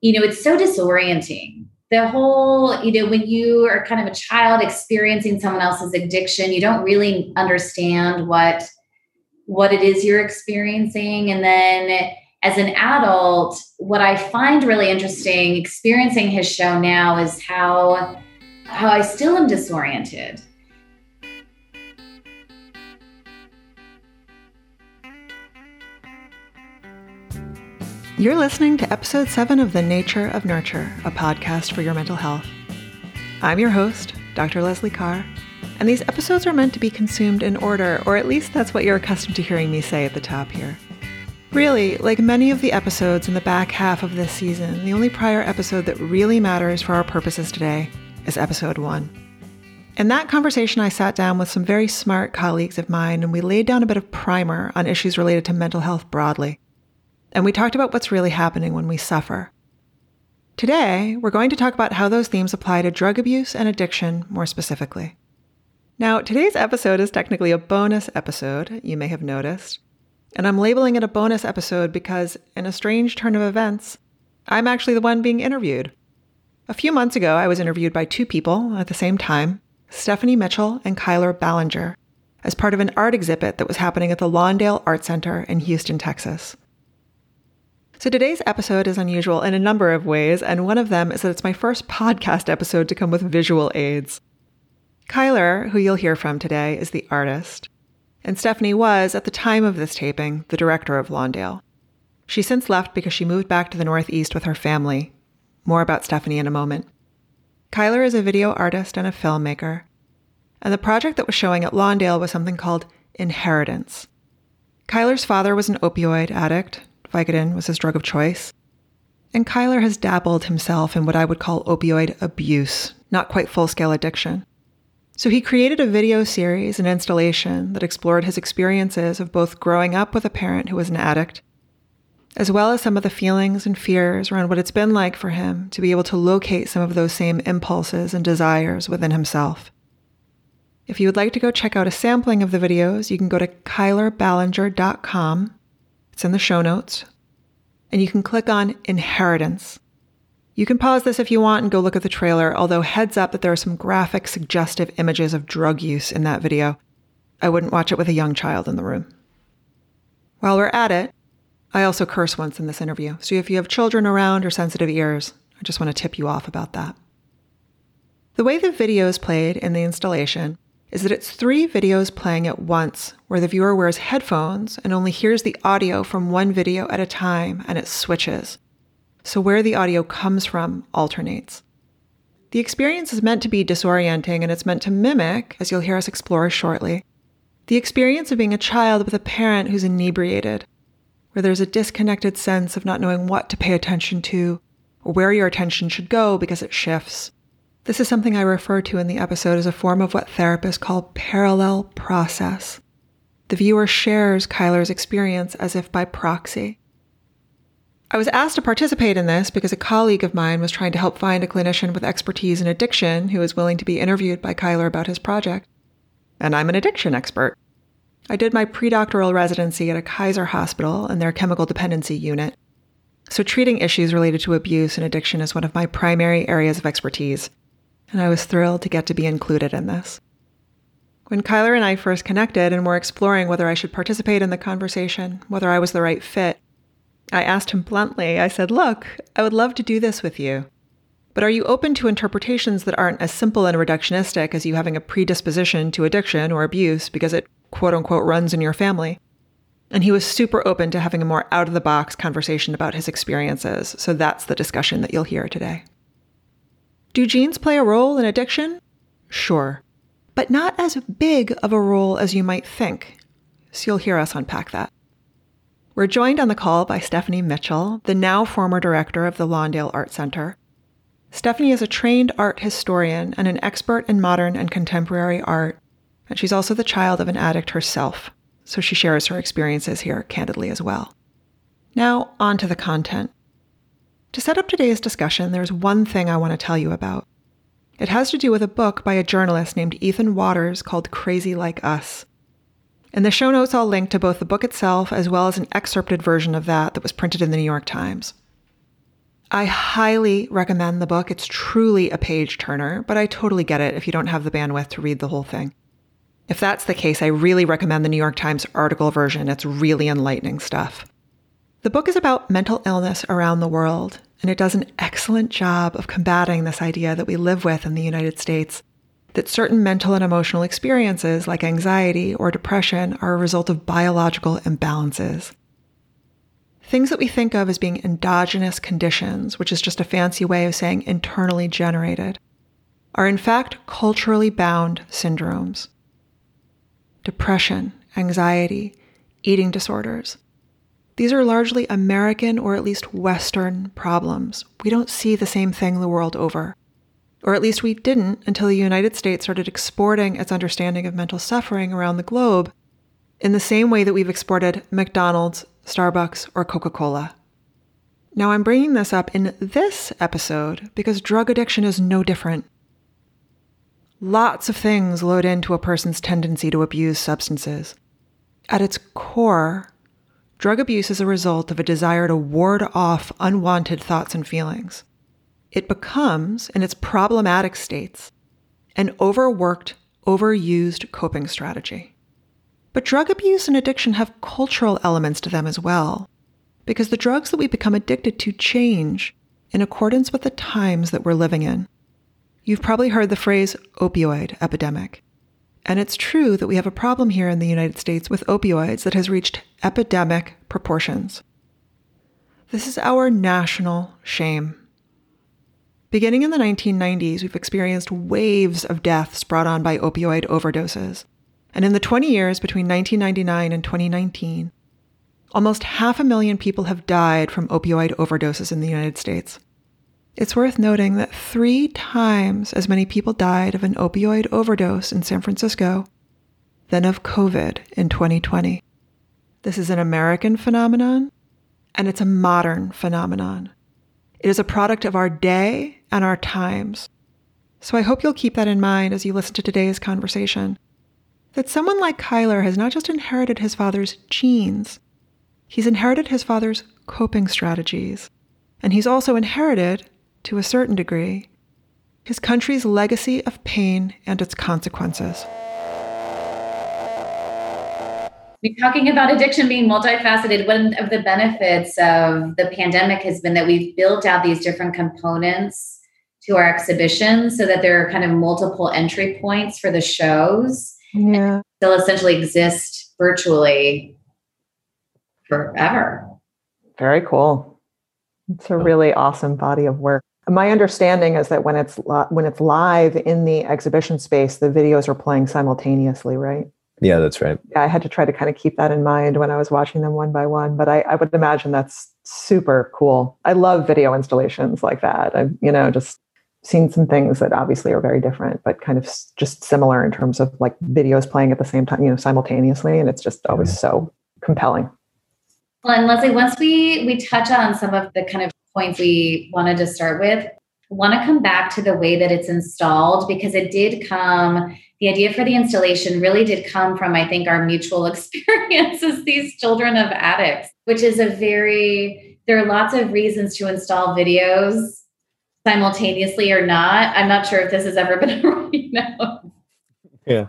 you know, it's so disorienting. The whole, you know, when you are kind of a child experiencing someone else's addiction, you don't really understand what what it is you're experiencing. And then as an adult, what I find really interesting experiencing his show now is how how I still am disoriented. You're listening to episode 7 of The Nature of Nurture, a podcast for your mental health. I'm your host, Dr. Leslie Carr, and these episodes are meant to be consumed in order, or at least that's what you're accustomed to hearing me say at the top here. Really, like many of the episodes in the back half of this season, the only prior episode that really matters for our purposes today is episode 1. In that conversation, I sat down with some very smart colleagues of mine and we laid down a bit of primer on issues related to mental health broadly. And we talked about what's really happening when we suffer. Today, we're going to talk about how those themes apply to drug abuse and addiction more specifically. Now, today's episode is technically a bonus episode, you may have noticed. And I'm labeling it a bonus episode because, in a strange turn of events, I'm actually the one being interviewed. A few months ago, I was interviewed by two people at the same time Stephanie Mitchell and Cuyler Ballenger, as part of an art exhibit that was happening at the Lawndale Art Center in Houston, Texas. So today's episode is unusual in a number of ways, and one of them is that it's my first podcast episode to come with visual aids. Cuyler, who you'll hear from today, is the artist, and Stephanie was, at the time of this taping, the director of Lawndale. She since left because she moved back to the Northeast with her family. More about Stephanie in a moment. Cuyler is a video artist and a filmmaker, and the project that was showing at Lawndale was something called Inheritance. Cuyler's father was an opioid addict, Vicodin was his drug of choice. And Cuyler has dabbled himself in what I would call opioid abuse, not quite full scale addiction. So he created a video series and installation that explored his experiences of both growing up with a parent who was an addict, as well as some of the feelings and fears around what it's been like for him to be able to locate some of those same impulses and desires within himself. If you would like to go check out a sampling of the videos, you can go to cuylerballenger.com it's in the show notes. And you can click on Inheritance. You can pause this if you want and go look at the trailer, although heads up that there are some graphic, suggestive images of drug use in that video. I wouldn't watch it with a young child in the room. While we're at it, I also curse once in this interview, so if you have children around or sensitive ears, I just want to tip you off about that. The way the video is played in the installation is that it's three videos playing at once, where the viewer wears headphones and only hears the audio from one video at a time and it switches. So, where the audio comes from alternates. The experience is meant to be disorienting and it's meant to mimic, as you'll hear us explore shortly, the experience of being a child with a parent who's inebriated, where there's a disconnected sense of not knowing what to pay attention to or where your attention should go because it shifts. This is something I refer to in the episode as a form of what therapists call parallel process. The viewer shares Cuyler's experience as if by proxy. I was asked to participate in this because a colleague of mine was trying to help find a clinician with expertise in addiction who was willing to be interviewed by Cuyler about his project. And I'm an addiction expert. I did my predoctoral residency at a Kaiser hospital in their chemical dependency unit. So, treating issues related to abuse and addiction is one of my primary areas of expertise and I was thrilled to get to be included in this. When Cuyler and I first connected and were exploring whether I should participate in the conversation, whether I was the right fit, I asked him bluntly, I said, Look, I would love to do this with you. But are you open to interpretations that aren't as simple and reductionistic as you having a predisposition to addiction or abuse because it quote unquote runs in your family? And he was super open to having a more out of the box conversation about his experiences. So that's the discussion that you'll hear today. Do genes play a role in addiction? Sure, but not as big of a role as you might think. So you'll hear us unpack that. We're joined on the call by Stephanie Mitchell, the now former director of the Lawndale Art Center. Stephanie is a trained art historian and an expert in modern and contemporary art, and she's also the child of an addict herself, so she shares her experiences here candidly as well. Now, on to the content. To set up today's discussion, there's one thing I want to tell you about. It has to do with a book by a journalist named Ethan Watters called Crazy Like Us. In the show notes, I'll link to both the book itself as well as an excerpted version of that that was printed in the New York Times. I highly recommend the book. It's truly a page turner, but I totally get it if you don't have the bandwidth to read the whole thing. If that's the case, I really recommend the New York Times article version. It's really enlightening stuff. The book is about mental illness around the world, and it does an excellent job of combating this idea that we live with in the United States that certain mental and emotional experiences, like anxiety or depression, are a result of biological imbalances. Things that we think of as being endogenous conditions, which is just a fancy way of saying internally generated, are in fact culturally bound syndromes. Depression, anxiety, eating disorders. These are largely American or at least Western problems. We don't see the same thing the world over. Or at least we didn't until the United States started exporting its understanding of mental suffering around the globe in the same way that we've exported McDonald's, Starbucks, or Coca Cola. Now, I'm bringing this up in this episode because drug addiction is no different. Lots of things load into a person's tendency to abuse substances. At its core, drug abuse is a result of a desire to ward off unwanted thoughts and feelings. It becomes, in its problematic states, an overworked, overused coping strategy. But drug abuse and addiction have cultural elements to them as well, because the drugs that we become addicted to change in accordance with the times that we're living in. You've probably heard the phrase opioid epidemic. And it's true that we have a problem here in the United States with opioids that has reached epidemic proportions. This is our national shame. Beginning in the 1990s, we've experienced waves of deaths brought on by opioid overdoses. And in the 20 years between 1999 and 2019, almost half a million people have died from opioid overdoses in the United States. It's worth noting that three times as many people died of an opioid overdose in San Francisco than of COVID in 2020. This is an American phenomenon, and it's a modern phenomenon. It is a product of our day and our times. So I hope you'll keep that in mind as you listen to today's conversation that someone like Cuyler has not just inherited his father's genes, he's inherited his father's coping strategies. And he's also inherited, to a certain degree, his country's legacy of pain and its consequences. We're talking about addiction being multifaceted. One of the benefits of the pandemic has been that we've built out these different components to our exhibition so that there are kind of multiple entry points for the shows yeah. they'll essentially exist virtually forever. Very cool. It's a really awesome body of work. My understanding is that when it's when it's live in the exhibition space, the videos are playing simultaneously, right? Yeah, that's right. Yeah, I had to try to kind of keep that in mind when I was watching them one by one. But I, I would imagine that's super cool. I love video installations like that. I, you know, just seen some things that obviously are very different, but kind of just similar in terms of like videos playing at the same time, you know, simultaneously. And it's just always so compelling. Well, and Leslie, once we we touch on some of the kind of points we wanted to start with, want to come back to the way that it's installed because it did come the idea for the installation really did come from i think our mutual experience as these children of addicts which is a very there are lots of reasons to install videos simultaneously or not. I'm not sure if this has ever been you know. Yeah.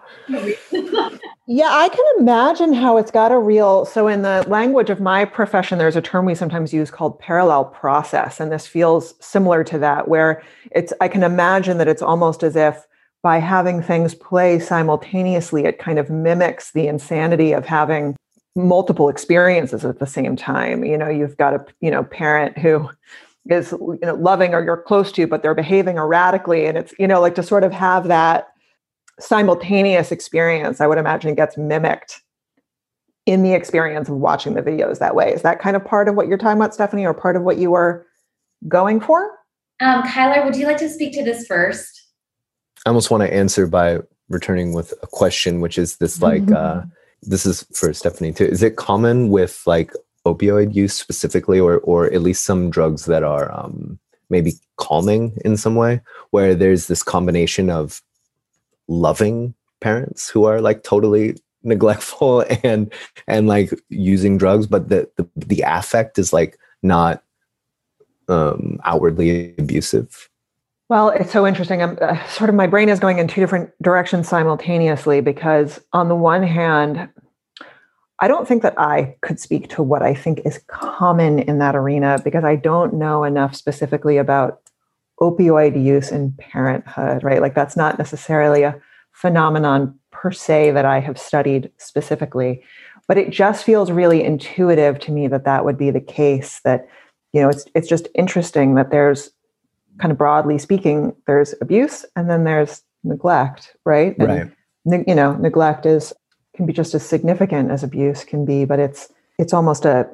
yeah, I can imagine how it's got a real. So, in the language of my profession, there's a term we sometimes use called parallel process. And this feels similar to that, where it's, I can imagine that it's almost as if by having things play simultaneously, it kind of mimics the insanity of having multiple experiences at the same time. You know, you've got a, you know, parent who is you know loving or you're close to but they're behaving erratically and it's you know like to sort of have that simultaneous experience i would imagine gets mimicked in the experience of watching the videos that way. Is that kind of part of what you're talking about stephanie or part of what you were going for? Um, cuyler would you like to speak to this first? I almost want to answer by returning with a question which is this like mm-hmm. uh this is for stephanie too. Is it common with like opioid use specifically, or or at least some drugs that are um, maybe calming in some way, where there's this combination of loving parents who are like totally neglectful and and like using drugs, but the the, the affect is like not um, outwardly abusive? Well, it's so interesting. I'm uh, sort of my brain is going in two different directions simultaneously because, on the one hand, I don't think that I could speak to what I think is common in that arena because I don't know enough specifically about opioid use in parenthood, right? Like, that's not necessarily a phenomenon per se that I have studied specifically, but it just feels really intuitive to me that that would be the case. That, you know, it's, it's just interesting that there's kind of broadly speaking, there's abuse and then there's neglect, right? And, right. You know, neglect is can be just as significant as abuse can be, but it's it's almost a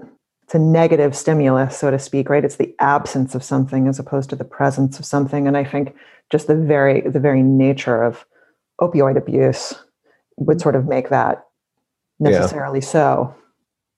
it's a negative stimulus, so to speak, right? It's the absence of something as opposed to the presence of something. And I think just the very the very nature of opioid abuse would sort of make that necessarily yeah. so.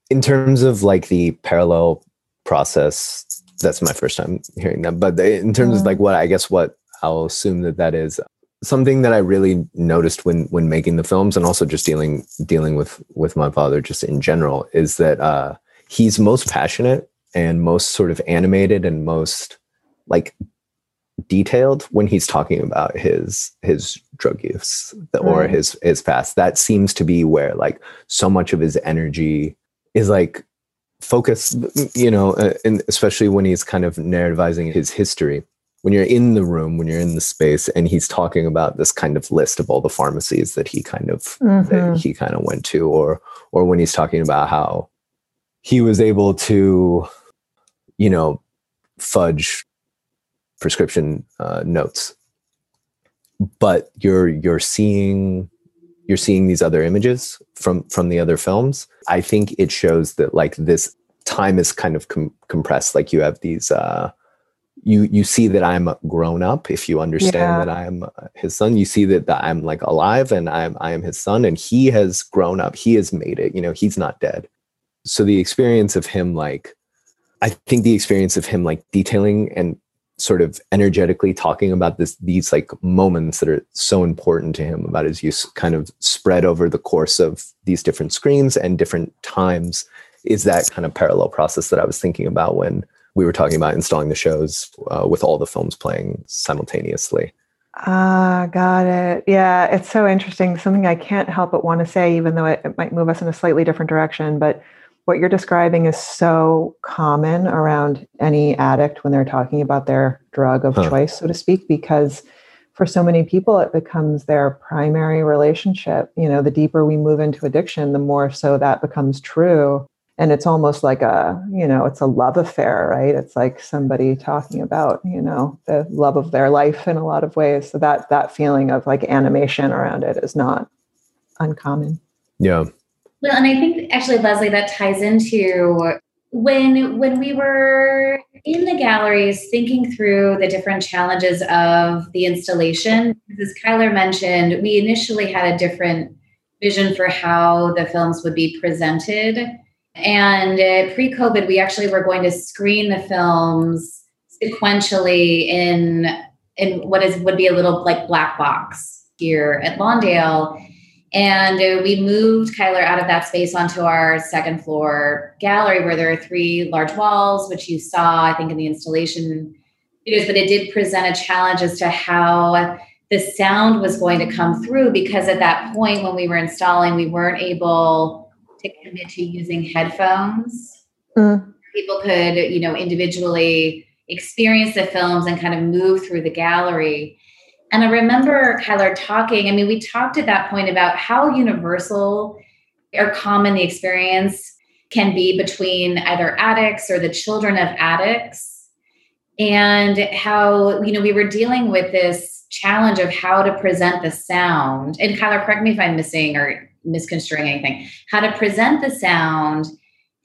In terms of like the parallel process that's my first time hearing that. But in terms mm. of like what I guess what I'll assume that that is something that I really noticed when when making the films and also just dealing dealing with with my father just in general is that uh, he's most passionate and most sort of animated and most like detailed when he's talking about his his drug use or mm. his his past that seems to be where like so much of his energy is like focused you know uh, and especially when he's kind of narrativizing his history when you're in the room when you're in the space and he's talking about this kind of list of all the pharmacies that he kind of mm-hmm. that he kind of went to or or when he's talking about how he was able to you know fudge prescription uh, notes. But you're you're seeing you're seeing these other images from from the other films. I think it shows that like this time is kind of com- compressed. Like you have these uh you you see that i'm grown up if you understand yeah. that i'm his son. You see that, that i'm like alive and i'm i am his son and he has grown up. He has made it. You know he's not dead so the experience of him like i think the experience of him like detailing and sort of energetically talking about this these like moments that are so important to him about his use kind of spread over the course of these different screens and different times is that kind of parallel process that i was thinking about when we were talking about installing the shows uh, with all the films playing simultaneously. Ah got it. Yeah it's so interesting. Something i can't help but want to say even though it, it might move us in a slightly different direction but what you're describing is so common around any addict when they're talking about their drug of huh. choice, so to speak, because for so many people, it becomes their primary relationship. You know, the deeper we move into addiction, the more so that becomes true. And it's almost like a, you know, it's a love affair, right? It's like somebody talking about, you know, the love of their life in a lot of ways. So that that feeling of like animation around it is not uncommon. Yeah. Well, and I think actually, Leslie, that ties into when when we were in the galleries thinking through the different challenges of the installation. As Cuyler mentioned, we initially had a different vision for how the films would be presented. And uh, pre COVID, we actually were going to screen the films sequentially in in what is would be a little like black box here at Lawndale and uh, we moved Cuyler out of that space onto our second floor gallery where there are three large walls, which you saw, I think, in the installation videos. But it did present a challenge as to how the sound was going to come through because at that point, when we were installing, we weren't able to commit to using headphones. Mm. People could, you know, individually experience the films and kind of move through the gallery. And I remember Cuyler talking. I mean, we talked at that point about how universal or common the experience can be between either addicts or the children of addicts, and how, you know, we were dealing with this challenge of how to present the sound. And Cuyler, correct me if I'm missing or misconstruing anything, how to present the sound.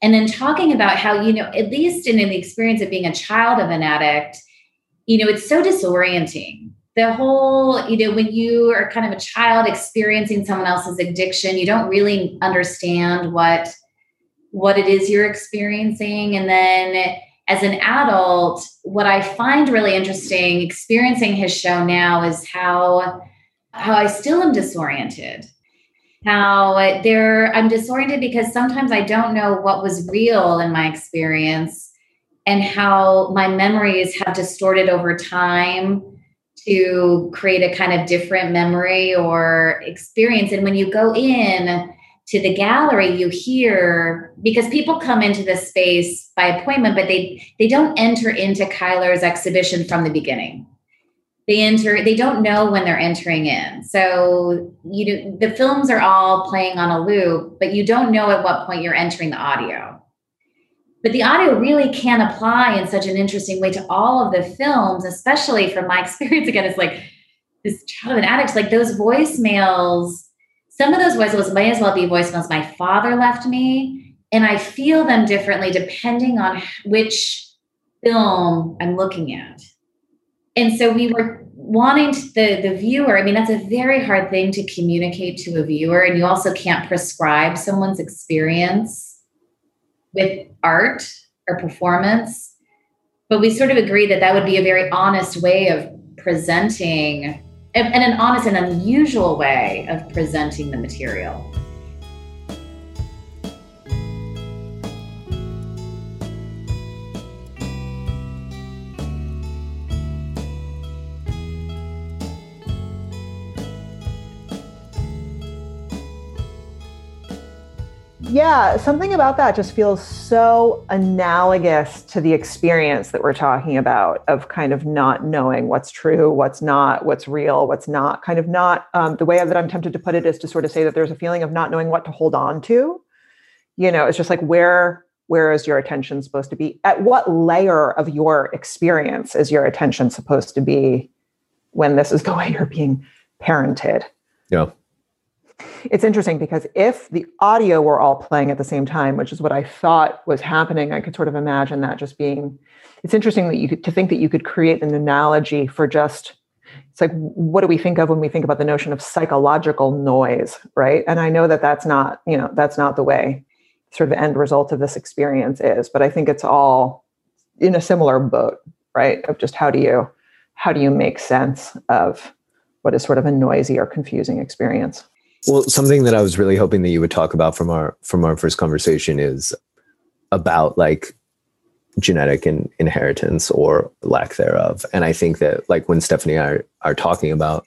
And then talking about how, you know, at least in, in the experience of being a child of an addict, you know, it's so disorienting the whole you know when you are kind of a child experiencing someone else's addiction you don't really understand what what it is you're experiencing. And then as an adult what i find really interesting experiencing his show now is how how i still am disoriented. How there i'm disoriented because sometimes i don't know what was real in my experience and how my memories have distorted over time to create a kind of different memory or experience. And when you go in to the gallery, you hear because people come into this space by appointment, but they they don't enter into Cuyler's exhibition from the beginning. They enter, they don't know when they're entering in. So you do, the films are all playing on a loop, but you don't know at what point you're entering the audio. But the audio really can apply in such an interesting way to all of the films, especially from my experience. Again, it's like this child of an addict, like those voicemails. Some of those voicemails may as well be voicemails my father left me, and I feel them differently depending on which film I'm looking at. And so we were wanting the the viewer. I mean, that's a very hard thing to communicate to a viewer, and you also can't prescribe someone's experience with art or performance. But we sort of agreed that that would be a very honest way of presenting, and an honest and unusual way of presenting the material. Yeah, something about that just feels so analogous to the experience that we're talking about of kind of not knowing what's true, what's not, what's real, what's not. Kind of not, um, the way that I'm tempted to put it is to sort of say that there's a feeling of not knowing what to hold on to. You know, it's just like where where is your attention supposed to be? At what layer of your experience is your attention supposed to be when this is the way you're being parented? Yeah it's interesting because if the audio were all playing at the same time, which is what I thought was happening, I could sort of imagine that just being. It's interesting that you could to think that you could create an analogy for just. It's like what do we think of when we think about the notion of psychological noise, right? And I know that that's not you know that's not the way sort of the end result of this experience is, but I think it's all in a similar boat, right? Of just how do you how do you make sense of what is sort of a noisy or confusing experience? Well, something that I was really hoping that you would talk about from our from our first conversation is about like genetic and inheritance or lack thereof. And I think that like when Stephanie and I are, are talking about,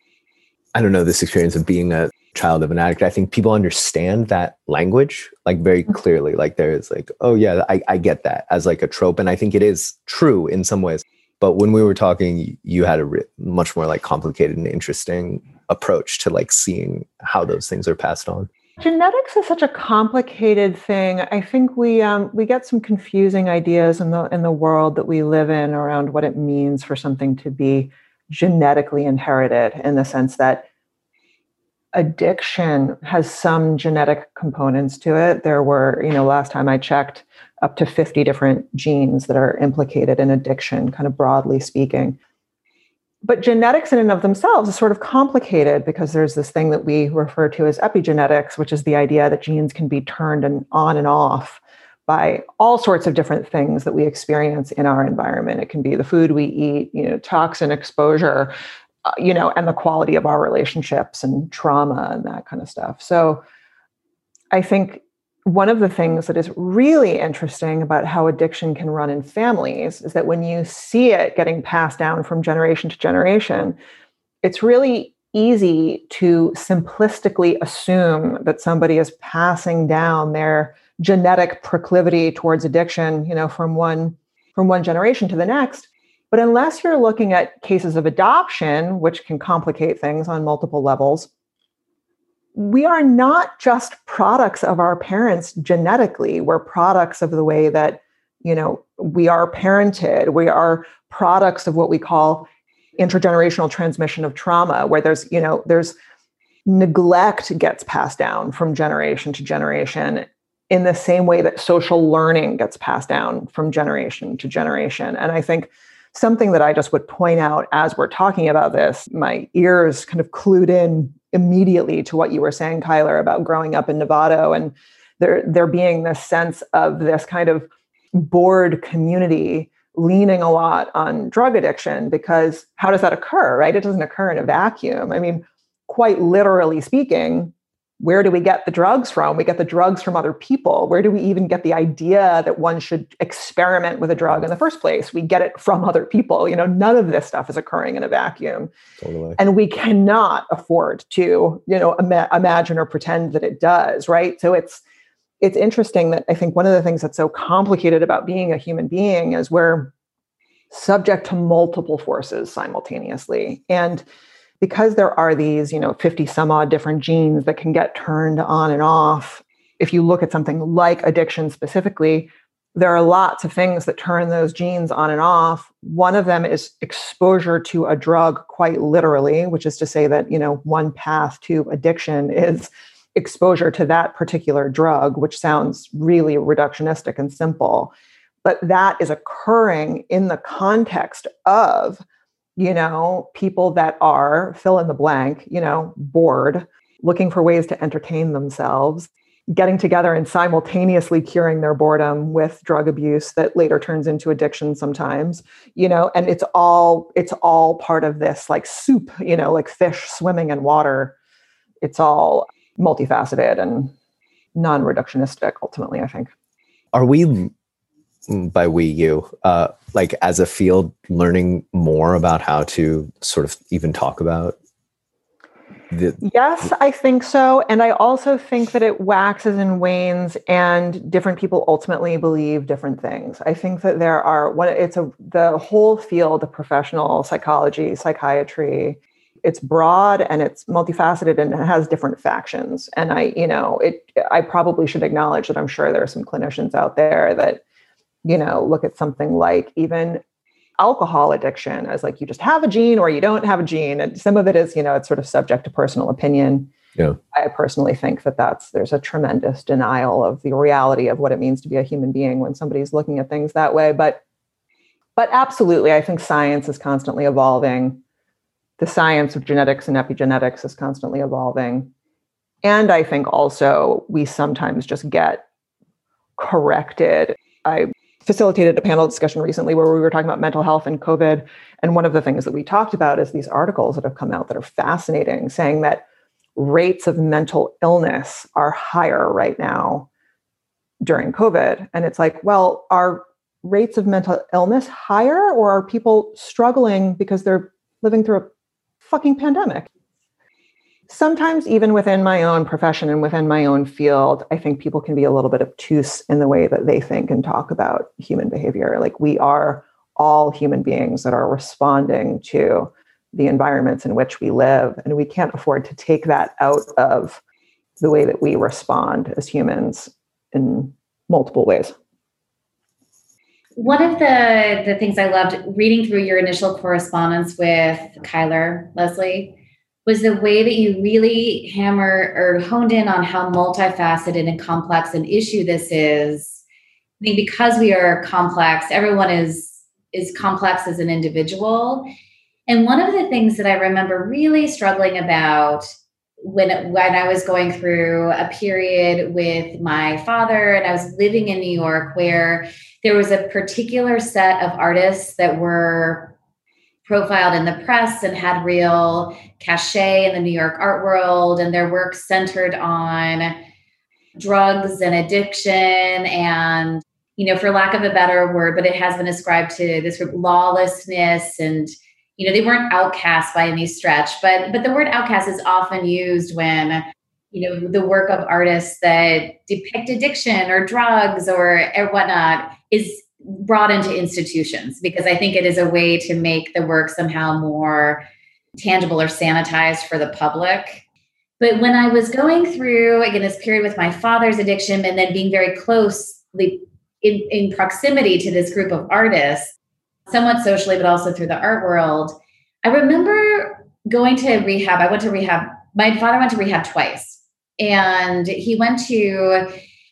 I don't know, this experience of being a child of an addict, I think people understand that language like very mm-hmm. clearly. Like there is like, oh yeah, I, I get that as like a trope. And I think it is true in some ways. But when we were talking, you had a re- much more like complicated and interesting approach to like seeing how those things are passed on. Genetics is such a complicated thing. I think we um, we get some confusing ideas in the in the world that we live in around what it means for something to be genetically inherited, in the sense that addiction has some genetic components to it. There were, you know, last time I checked, up to 50 different genes that are implicated in addiction, kind of broadly speaking. But genetics in and of themselves is sort of complicated because there's this thing that we refer to as epigenetics, which is the idea that genes can be turned and on and off by all sorts of different things that we experience in our environment. It can be the food we eat, you know, toxin exposure, uh, you know, and the quality of our relationships and trauma and that kind of stuff. So I think one of the things that is really interesting about how addiction can run in families is that when you see it getting passed down from generation to generation, it's really easy to simplistically assume that somebody is passing down their genetic proclivity towards addiction, you know, from one from one generation to the next. But unless you're looking at cases of adoption, which can complicate things on multiple levels, we are not just products of our parents genetically. We're products of the way that you know we are parented. We are products of what we call intergenerational transmission of trauma where there's you know there's neglect gets passed down from generation to generation in the same way that social learning gets passed down from generation to generation. And i think something that i just would point out as we're talking about this my ears kind of clued in immediately to what you were saying, Cuyler, about growing up in Novato and there there being this sense of this kind of bored community leaning a lot on drug addiction because how does that occur right? It doesn't occur in a vacuum. I mean quite literally speaking where do we get the drugs from? We get the drugs from other people. Where do we even get the idea that one should experiment with a drug in the first place? We get it from other people. You know, none of this stuff is occurring in a vacuum. Totally. And we cannot afford to, you know, ima- imagine or pretend that it does, right? So it's it's interesting that I think one of the things that's so complicated about being a human being is we're subject to multiple forces simultaneously. And because there are these, you know, 50 some odd different genes that can get turned on and off, if you look at something like addiction specifically, there are lots of things that turn those genes on and off. One of them is exposure to a drug, quite literally, which is to say that, you know, one path to addiction is exposure to that particular drug, which sounds really reductionistic and simple. But that is occurring in the context of you know, people that are fill in the blank, you know, bored, looking for ways to entertain themselves, getting together and simultaneously curing their boredom with drug abuse that later turns into addiction sometimes, you know, and it's all it's all part of this like soup, you know, like fish swimming in water. It's all multifaceted and non-reductionistic ultimately, I think. Are we by we you uh, like as a field learning more about how to sort of even talk about the, yes i think so. And i also think that it waxes and wanes and different people ultimately believe different things. I think that there are what it's a the whole field of professional psychology psychiatry it's broad and it's multifaceted and it has different factions. And i you know it i probably should acknowledge that i'm sure there are some clinicians out there that you know, look at something like even alcohol addiction as like you just have a gene or you don't have a gene. And some of it is, you know, it's sort of subject to personal opinion. Yeah. I personally think that that's there's a tremendous denial of the reality of what it means to be a human being when somebody's looking at things that way. But but absolutely, I think science is constantly evolving. The science of genetics and epigenetics is constantly evolving. And I think also we sometimes just get corrected. I facilitated a panel discussion recently where we were talking about mental health and COVID. And one of the things that we talked about is these articles that have come out that are fascinating, saying that rates of mental illness are higher right now during COVID. And it's like, well, are rates of mental illness higher or are people struggling because they're living through a fucking pandemic? Sometimes even within my own profession and within my own field i think people can be a little bit obtuse in the way that they think and talk about human behavior. Like we are all human beings that are responding to the environments in which we live and we can't afford to take that out of the way that we respond as humans in multiple ways. One of the the things i loved reading through your initial correspondence with cuyler leslie was the way that you really hammer or honed in on how multifaceted and complex an issue this is. I mean, because we are complex, everyone is is complex as an individual. And one of the things that I remember really struggling about when when I was going through a period with my father and I was living in New York where there was a particular set of artists that were profiled in the press and had real cachet in the New York art world, and their work centered on drugs and addiction and you know for lack of a better word but it has been ascribed to this lawlessness and you know they weren't outcasts by any stretch but but the word outcast is often used when you know the work of artists that depict addiction or drugs or or whatnot is brought into institutions because I think it is a way to make the work somehow more tangible or sanitized for the public. But when I was going through again this period with my father's addiction and then being very closely in, in proximity to this group of artists, somewhat socially, but also through the art world, I remember going to rehab. I went to rehab. My father went to rehab twice. And he went to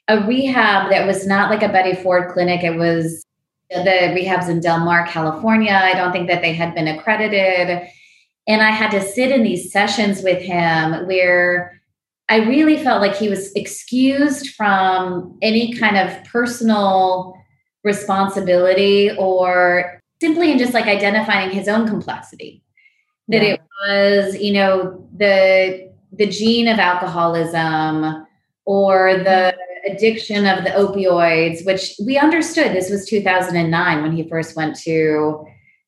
a rehab that was not like a Betty Ford clinic. It was the rehabs in Del Mar, California. I don't think that they had been accredited. And I had to sit in these sessions with him where I really felt like he was excused from any kind of personal responsibility or simply in just like identifying his own complexity. That yeah. it was, you know, the the gene of alcoholism or the mm-hmm. Addiction of the opioids, which we understood this was 2009 when he first went to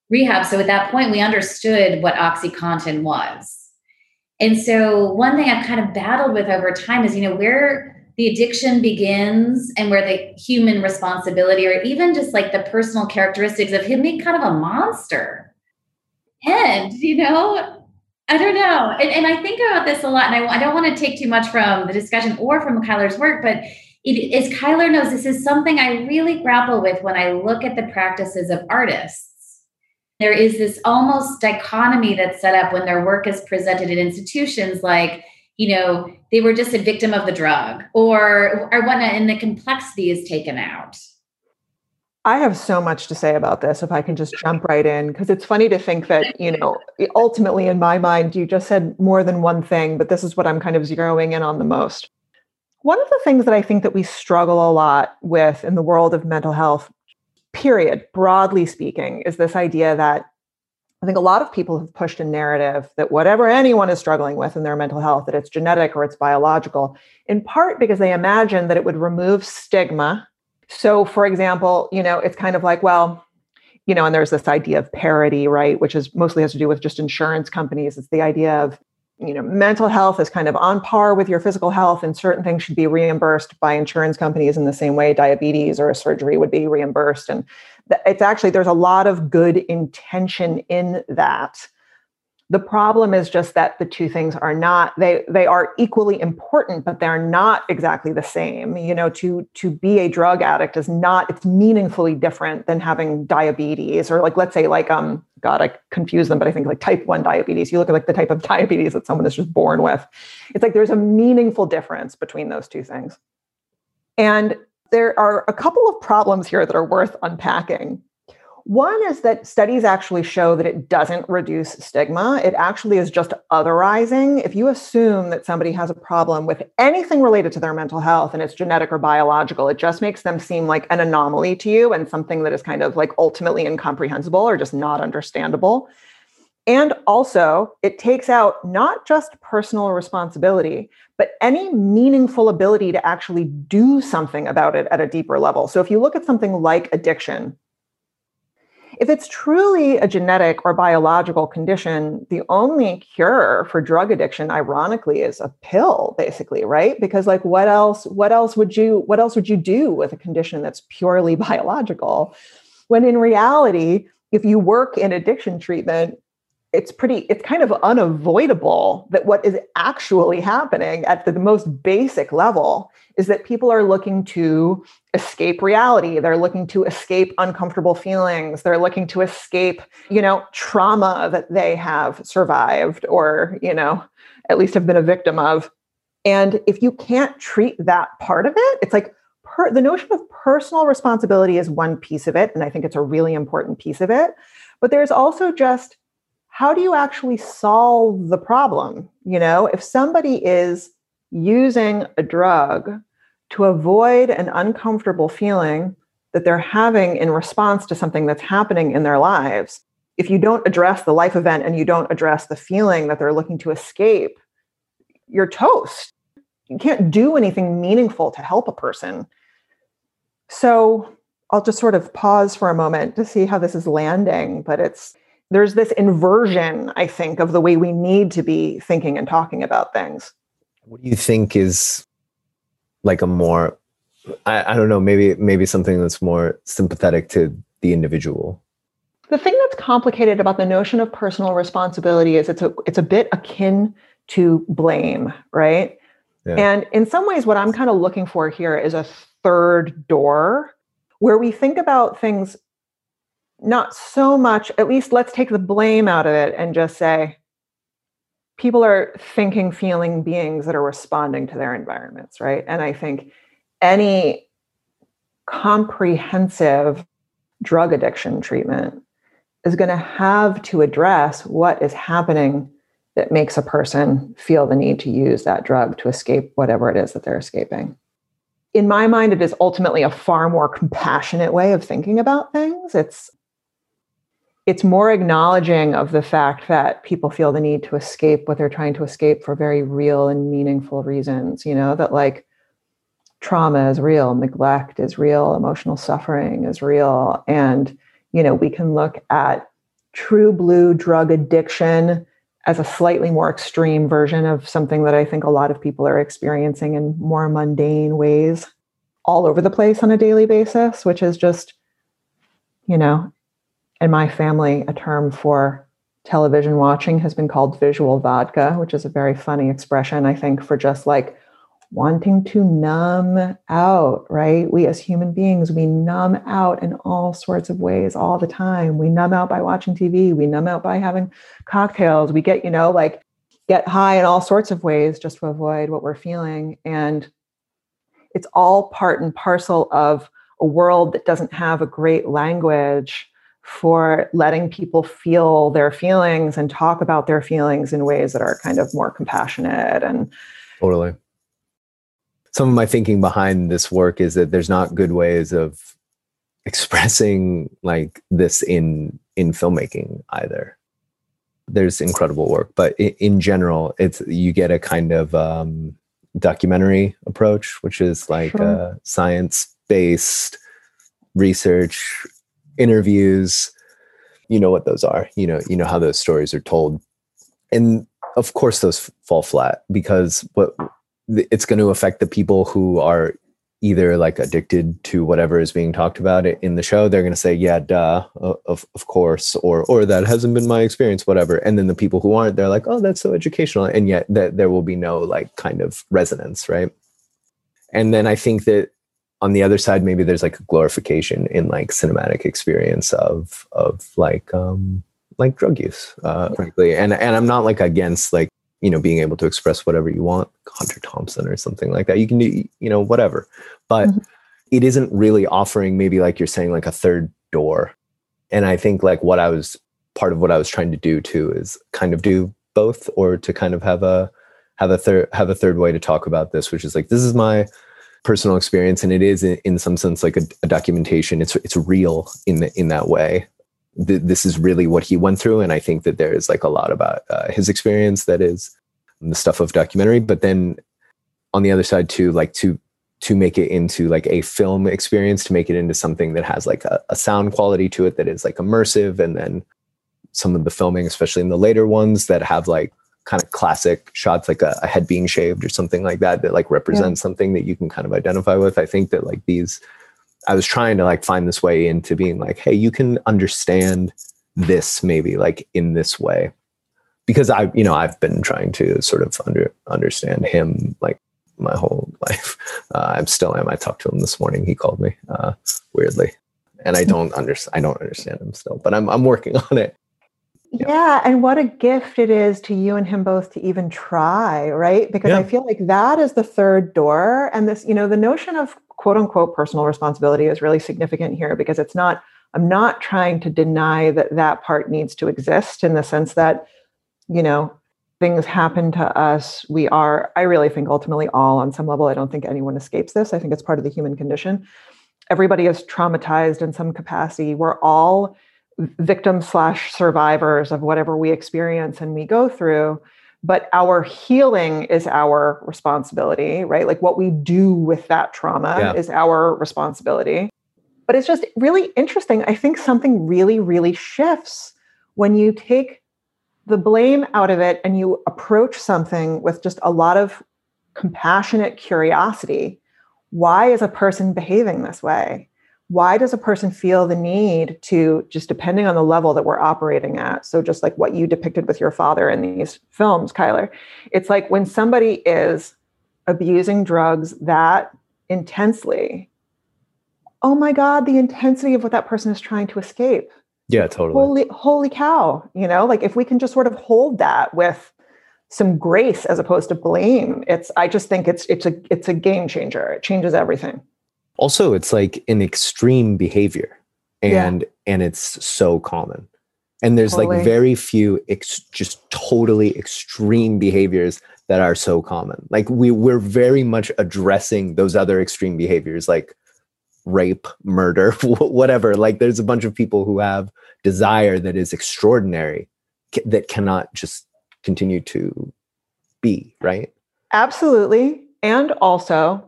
rehab. So at that point, we understood what OxyContin was. And so one thing I've kind of battled with over time is, you know, where the addiction begins and where the human responsibility or even just like the personal characteristics of him being kind of a monster. And, you know, I don't know. And, and I think about this a lot. And I, I don't want to take too much from the discussion or from Cuyler's work, but it, as Cuyler knows, this is something I really grapple with when I look at the practices of artists. There is this almost dichotomy that's set up when their work is presented in institutions like, you know, they were just a victim of the drug or or whatnot, and the complexity is taken out. I have so much to say about this if I can just jump right in because it's funny to think that, you know, ultimately in my mind you just said more than one thing, but this is what I'm kind of zeroing in on the most. One of the things that I think that we struggle a lot with in the world of mental health period broadly speaking is this idea that I think a lot of people have pushed a narrative that whatever anyone is struggling with in their mental health, that it's genetic or it's biological, in part because they imagine that it would remove stigma. So, for example, you know, it's kind of like, well, you know, and there's this idea of parity, right, which is mostly has to do with just insurance companies. It's the idea of, you know, mental health is kind of on par with your physical health, and certain things should be reimbursed by insurance companies in the same way diabetes or a surgery would be reimbursed. And it's actually there's a lot of good intention in that the problem is just that the two things are not they they are equally important but they're not exactly the same. You know to to be a drug addict is not it's meaningfully different than having diabetes or like let's say like um god i confuse them but i think like type 1 diabetes you look at like the type of diabetes that someone is just born with. It's like there's a meaningful difference between those two things. And there are a couple of problems here that are worth unpacking. One is that studies actually show that it doesn't reduce stigma. It actually is just otherizing. If you assume that somebody has a problem with anything related to their mental health and it's genetic or biological, it just makes them seem like an anomaly to you and something that is kind of like ultimately incomprehensible or just not understandable. And also, it takes out not just personal responsibility, but any meaningful ability to actually do something about it at a deeper level. So, if you look at something like addiction, if it's truly a genetic or biological condition, the only cure for drug addiction, ironically, is a pill, basically, right? Because like what else, what else would you, what else would you do with a condition that's purely biological? When in reality, if you work in addiction treatment, it's pretty it's kind of unavoidable that what is actually happening at the most basic level is that people are looking to escape reality. They're looking to escape uncomfortable feelings. They're looking to escape you know trauma that they have survived or you know at least have been a victim of. And if you can't treat that part of it it's like per, the notion of personal responsibility is one piece of it and i think it's a really important piece of it. But there's also just how do you actually solve the problem? You know, if somebody is using a drug to avoid an uncomfortable feeling that they're having in response to something that's happening in their lives, if you don't address the life event and you don't address the feeling that they're looking to escape, you're toast. You can't do anything meaningful to help a person. So I'll just sort of pause for a moment to see how this is landing, but it's there's this inversion, I think, of the way we need to be thinking and talking about things. What do you think is like a more I, I don't know, maybe maybe something that's more sympathetic to the individual? The thing that's complicated about the notion of personal responsibility is it's a it's a bit akin to blame, right? Yeah. And in some ways, what I'm kind of looking for here is a third door where we think about things not so much, at least let's take the blame out of it and just say people are thinking, feeling beings that are responding to their environments, right? And I think any comprehensive drug addiction treatment is going to have to address what is happening that makes a person feel the need to use that drug to escape whatever it is that they're escaping. In my mind, it is ultimately a far more compassionate way of thinking about things. It's it's more acknowledging of the fact that people feel the need to escape what they're trying to escape for very real and meaningful reasons you know that like trauma is real neglect is real emotional suffering is real. And you know we can look at true blue drug addiction as a slightly more extreme version of something that i think a lot of people are experiencing in more mundane ways all over the place on a daily basis which is just you know in my family, a term for television watching has been called visual vodka, which is a very funny expression, I think, for just like wanting to numb out, right? We as human beings, we numb out in all sorts of ways all the time. We numb out by watching TV, we numb out by having cocktails, we get, you know, like get high in all sorts of ways just to avoid what we're feeling. And it's all part and parcel of a world that doesn't have a great language for letting people feel their feelings and talk about their feelings in ways that are kind of more compassionate and totally some of my thinking behind this work is that there's not good ways of expressing like this in in filmmaking either there's incredible work but in, general it's you get a kind of um, documentary approach which is like sure. uh, science based research interviews you know what those are you know you know how those stories are told. And of course those fall flat because what it's going to affect the people who are either like addicted to whatever is being talked about in the show. They're going to say yeah duh of, of course or or that hasn't been my experience whatever. And then the people who aren't they're like oh that's so educational and yet that there will be no like kind of resonance right? And then i think that on the other side maybe there's like a glorification in like cinematic experience of of like um like drug use uh frankly. And and i'm not like against like you know being able to express whatever you want hunter thompson or something like that. You can do you know whatever. But mm-hmm. it isn't really offering maybe like you're saying like a third door. And i think like what i was part of what i was trying to do too is kind of do both or to kind of have a have a third have a third way to talk about this which is like this is my personal experience and it is in, some sense like a, a, documentation. It's it's real in the, in that way. Th- this is really what he went through and i think that there is like a lot about uh, his experience that is the stuff of documentary but then on the other side too like to to make it into like a film experience to make it into something that has like a, a sound quality to it that is like immersive and then some of the filming especially in the later ones that have like kind of classic shots like a, a, head being shaved or something like that that like represents yeah. something that you can kind of identify with. I think that like these i was trying to like find this way into being like hey you can understand this maybe like in this way. Because i you know i've been trying to sort of under understand him like my whole life. Uh, i'm still am. I talked to him this morning. He called me uh, weirdly. And i don't understand i don't understand him still but i'm i'm working on it yeah. and what a gift it is to you and him both to even try right because yeah. i feel like that is the third door and this you know the notion of quote unquote personal responsibility is really significant here because it's not i'm not trying to deny that that part needs to exist in the sense that you know things happen to us we are i really think ultimately all on some level i don't think anyone escapes this i think it's part of the human condition everybody is traumatized in some capacity we're all victims slash survivors of whatever we experience and we go through but our healing is our responsibility right? Like what we do with that trauma yeah. is our responsibility. But it's just really interesting. I think something really really shifts when you take the blame out of it and you approach something with just a lot of compassionate curiosity. Why is a person behaving this way why does a person feel the need to just depending on the level that we're operating at so just like what you depicted with your father in these films cuyler it's like when somebody is abusing drugs that intensely oh my god the intensity of what that person is trying to escape. Yeah totally. Holy holy cow you know like if we can just sort of hold that with some grace as opposed to blame it's i just think it's it's a it's a game changer. It changes everything also it's like an extreme behavior and yeah. and it's so common and there's totally. like very few ex- just totally extreme behaviors that are so common like we we're very much addressing those other extreme behaviors like rape, murder, whatever. Like there's a bunch of people who have desire that is extraordinary that cannot just continue to be, right? Absolutely. And also,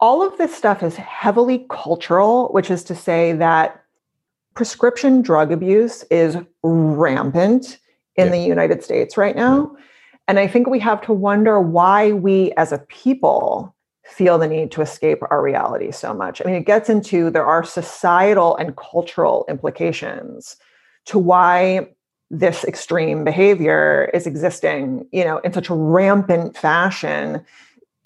all of this stuff is heavily cultural, which is to say that prescription drug abuse is rampant in yeah. the United States right now. And I think we have to wonder why we as a people feel the need to escape our reality so much. I mean, it gets into there are societal and cultural implications to why this extreme behavior is existing, you know, in such a rampant fashion.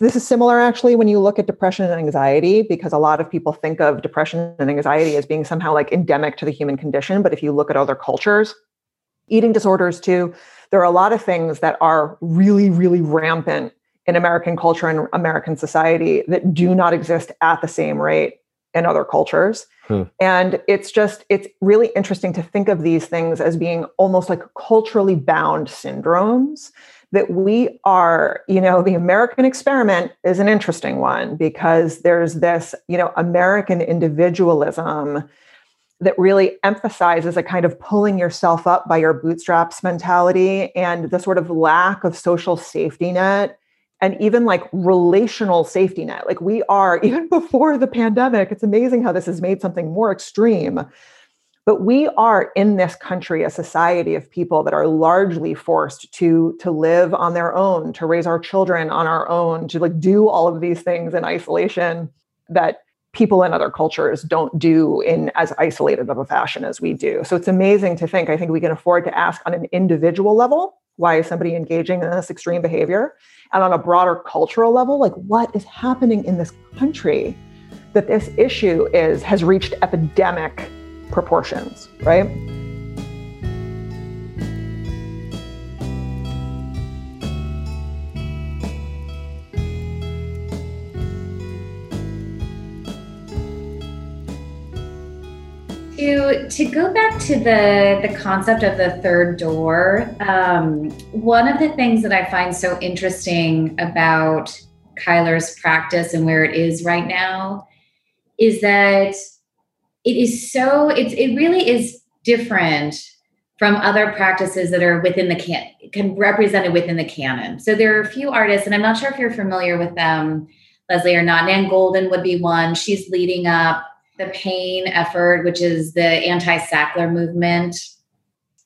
This is similar actually when you look at depression and anxiety, because a lot of people think of depression and anxiety as being somehow like endemic to the human condition. But if you look at other cultures, eating disorders too, there are a lot of things that are really, really rampant in American culture and American society that do not exist at the same rate in other cultures. Hmm. And it's just, it's really interesting to think of these things as being almost like culturally bound syndromes that we are, you know, the American experiment is an interesting one because there's this, you know, American individualism that really emphasizes a kind of pulling yourself up by your bootstraps mentality and the sort of lack of social safety net and even like relational safety net. Like we are, even before the pandemic, it's amazing how this has made something more extreme. But we are in this country a society of people that are largely forced to to live on their own, to raise our children on our own, to like do all of these things in isolation that people in other cultures don't do in as isolated of a fashion as we do. So it's amazing to think. I think we can afford to ask on an individual level why is somebody engaging in this extreme behavior? And on a broader cultural level, like what is happening in this country that this issue is has reached epidemic proportions, right? to to go back to the the concept of the third door um, one of the things that i find so interesting about cuyler's practice and where it is right now is that it is so it's it really is different from other practices that are within the can, can represented within the canon so there are a few artists and i'm not sure if you're familiar with them leslie or not nan Goldin would be one she's leading up the PAIN effort, which is the anti Sackler movement.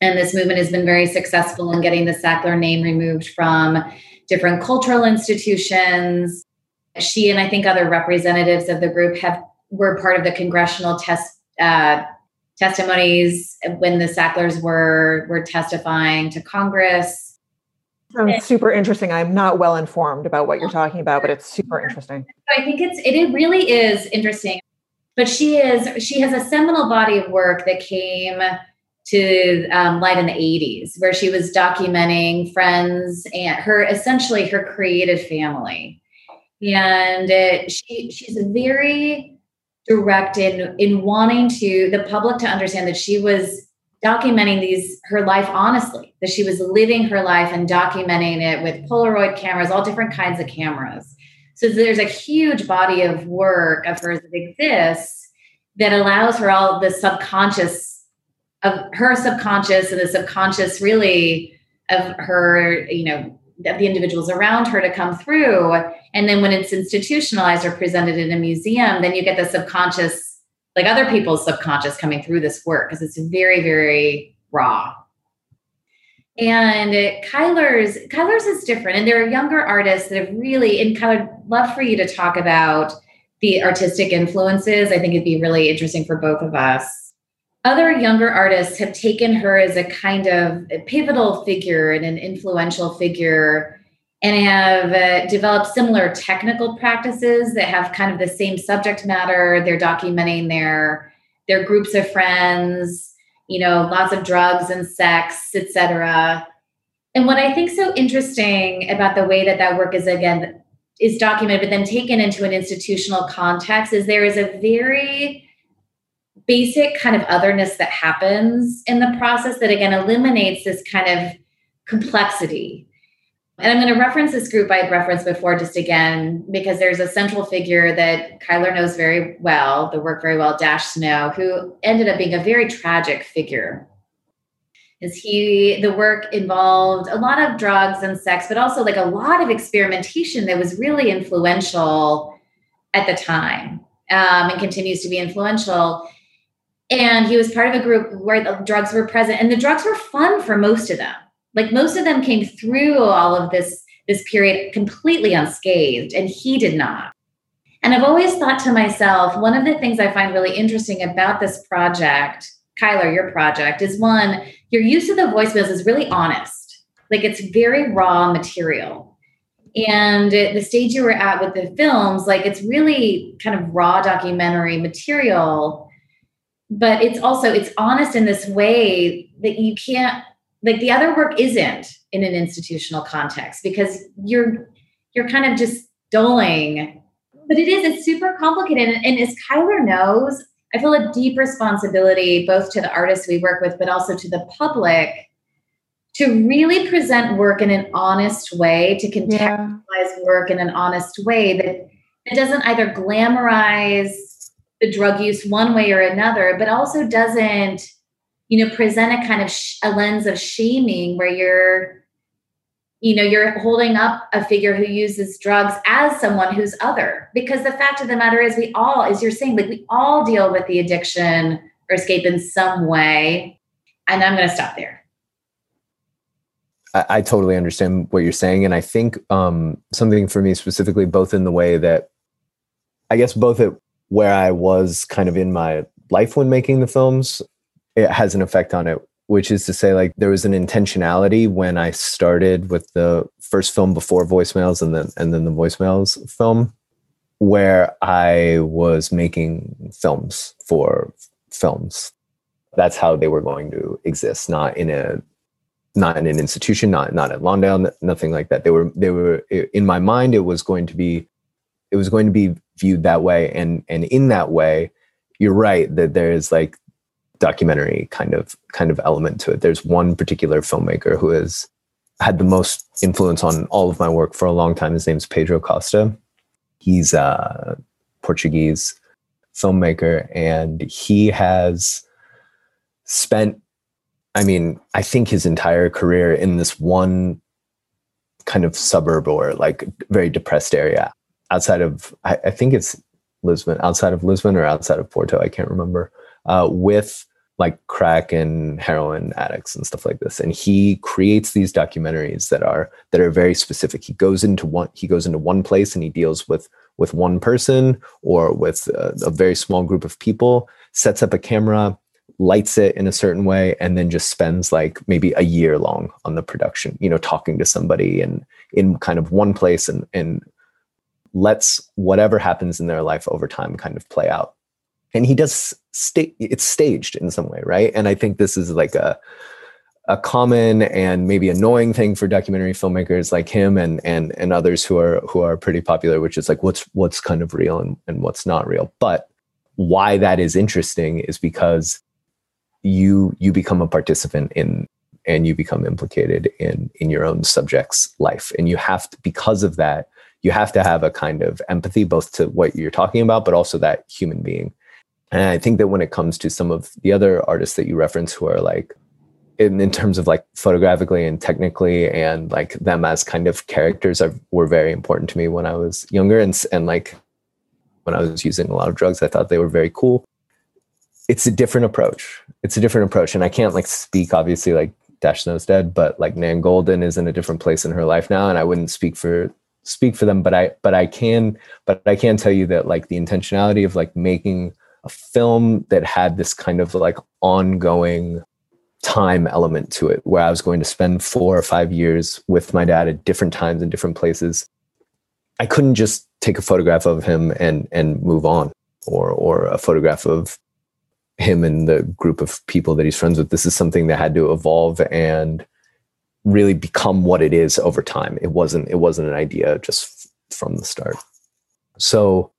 And this movement has been very successful in getting the Sackler name removed from different cultural institutions. She and I think other representatives of the group have were part of the congressional test uh, testimonies when the Sacklers were were testifying to Congress. Sounds super interesting. I'm not well informed about what you're talking about, but it's super interesting. I think it's it really is interesting but she is she has a seminal body of work that came to um, light in the 80s where she was documenting friends and her essentially her creative family and it, she she's a very direct in in wanting to the public to understand that she was documenting these her life honestly that she was living her life and documenting it with polaroid cameras all different kinds of cameras. So there's a huge body of work of hers that exists that allows her all the subconscious of her subconscious and the subconscious really of her, you know, the individuals around her to come through. And then when it's institutionalized or presented in a museum, then you get the subconscious, like other people's subconscious coming through this work because it's very, very raw. And Cuyler's Cuyler's is different. And there are younger artists that have really, and Cuyler, love for you to talk about the artistic influences. I think it'd be really interesting for both of us. Other younger artists have taken her as a kind of a pivotal figure and an influential figure and have uh, developed similar technical practices that have kind of the same subject matter. They're documenting their their groups of friends, you know, lots of drugs and sex, etc. And what I think so interesting about the way that that work is again is documented, but then taken into an institutional context is there is a very basic kind of otherness that happens in the process that again eliminates this kind of complexity And I'm going to reference this group I referenced before just again, because there's a central figure that Cuyler knows very well, the work very well, Dash Snow, who ended up being a very tragic figure. Is he, the work involved a lot of drugs and sex, but also like a lot of experimentation that was really influential at the time um, and continues to be influential. And he was part of a group where the drugs were present, and the drugs were fun for most of them. Like most of them came through all of this this period completely unscathed and he did not. And i've always thought to myself one of the things i find really interesting about this project cuyler your project is one your use of the voicemails is really honest. Like it's very raw material. And the stage you were at with the films like it's really kind of raw documentary material but it's also it's honest in this way that you can't like the other work isn't in an institutional context because you're you're kind of just doling but it is it's super complicated and, and as cuyler knows i feel a deep responsibility both to the artists we work with but also to the public to really present work in an honest way to contextualize yeah. work in an honest way that it doesn't either glamorize the drug use one way or another but also doesn't you know present a kind of sh- a lens of shaming where you're you know you're holding up a figure who uses drugs as someone who's other. Because the fact of the matter is we all as you're saying like we all deal with the addiction or escape in some way. And i'm going to stop there. I, I, totally understand what you're saying. And i think um, something for me specifically both in the way that i guess both at where i was kind of in my life when making the films it has an effect on it which is to say like there was an intentionality when i started with the first film before voicemails and then and then the voicemails film where i was making films for films. That's how they were going to exist not in a not in an institution not not at lawndale nothing like that. They were they were in my mind it was going to be it was going to be viewed that way and and in that way you're right that there's like documentary kind of kind of element to it. There's one particular filmmaker who has had the most influence on all of my work for a long time. His name's Pedro Costa. He's a Portuguese filmmaker, and he has spent, I mean, I think his entire career in this one kind of suburb or like very depressed area outside of, I, I think it's Lisbon, outside of Lisbon or outside of Porto, I can't remember, uh, with like crack and heroin addicts and stuff like this. And he creates these documentaries that are that are very specific. He goes into one he goes into one place and he deals with with one person or with a, a very small group of people sets up a camera lights it in a certain way and then just spends like maybe a year long on the production you know talking to somebody and in kind of one place and and lets whatever happens in their life over time kind of play out. And he does sta- it's staged in some way right? And i think this is like a a common and maybe annoying thing for documentary filmmakers like him and and and others who are who are pretty popular which is like what's what's kind of real and, and what's not real. But why that is interesting is because you you become a participant in and you become implicated in in your own subject's life. And you have to because of that you have to have a kind of empathy both to what you're talking about but also that human being and I think that when it comes to some of the other artists that you reference who are like in, in terms of like photographically and technically and like them as kind of characters are, were very important to me when I was younger and and like when I was using a lot of drugs I thought they were very cool. It's a different approach. It's a different approach and I can't like speak obviously like Dash Snow's dead, but like Nan Goldin is in a different place in her life now and I wouldn't speak for speak for them but I but I can but I can tell you that like the intentionality of like making a film that had this kind of like ongoing time element to it where I was going to spend four or five years with my dad at different times in different places. I couldn't just take a photograph of him and and move on or or a photograph of him and the group of people that he's friends with. This is something that had to evolve and really become what it is over time. It wasn't it wasn't an idea just from the start. So